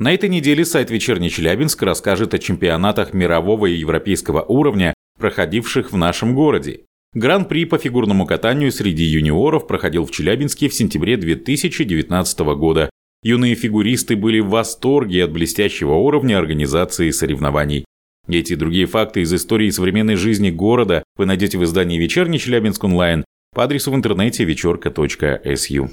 На этой неделе сайт «Вечерний Челябинск» расскажет о чемпионатах мирового и европейского уровня, проходивших в нашем городе. Гран-при по фигурному катанию среди юниоров проходил в Челябинске в сентябре 2019 года. Юные фигуристы были в восторге от блестящего уровня организации соревнований. Эти и другие факты из истории современной жизни города вы найдете в издании «Вечерний Челябинск онлайн» по адресу в интернете вечерка.су.